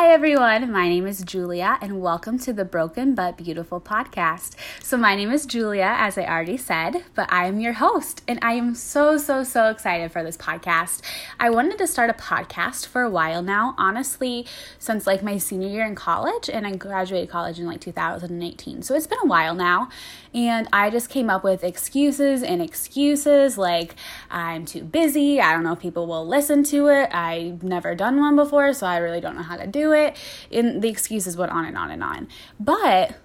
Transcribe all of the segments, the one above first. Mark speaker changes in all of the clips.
Speaker 1: Hi, everyone. My name is Julia, and welcome to the Broken But Beautiful podcast. So, my name is Julia, as I already said, but I am your host, and I am so, so, so excited for this podcast. I wanted to start a podcast for a while now, honestly, since like my senior year in college, and I graduated college in like 2018. So, it's been a while now, and I just came up with excuses and excuses like I'm too busy, I don't know if people will listen to it, I've never done one before, so I really don't know how to do it. And the excuses went on and on and on. But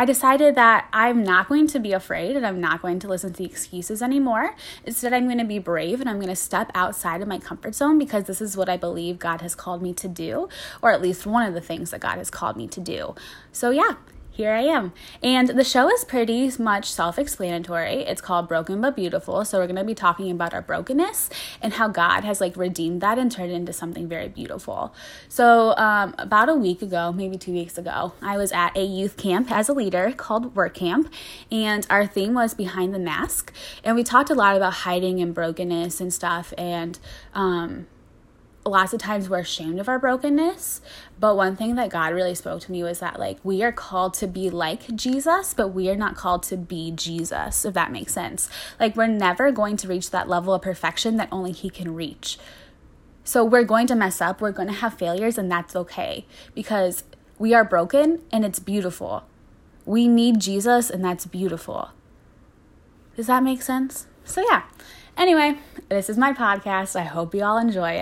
Speaker 1: I decided that I'm not going to be afraid and I'm not going to listen to the excuses anymore. Instead, I'm going to be brave and I'm going to step outside of my comfort zone because this is what I believe God has called me to do, or at least one of the things that God has called me to do. So, yeah, here I am. And the show is pretty much self explanatory. It's called Broken But Beautiful. So we're going to be talking about our brokenness and how God has like redeemed that and turned it into something very beautiful. So, um, about a week ago, maybe two weeks ago, I was at a youth camp as a leader called Work Camp. And our theme was Behind the Mask. And we talked a lot about hiding and brokenness and stuff. And, um, lots of times we're ashamed of our brokenness but one thing that god really spoke to me was that like we are called to be like jesus but we are not called to be jesus if that makes sense. Like we're never going to reach that level of perfection that only he can reach. So we're going to mess up we're going to have failures and that's okay because we are broken and it's beautiful. We need jesus and that's beautiful. Does that make sense? So yeah. Anyway, this is my podcast. I hope you all enjoy it.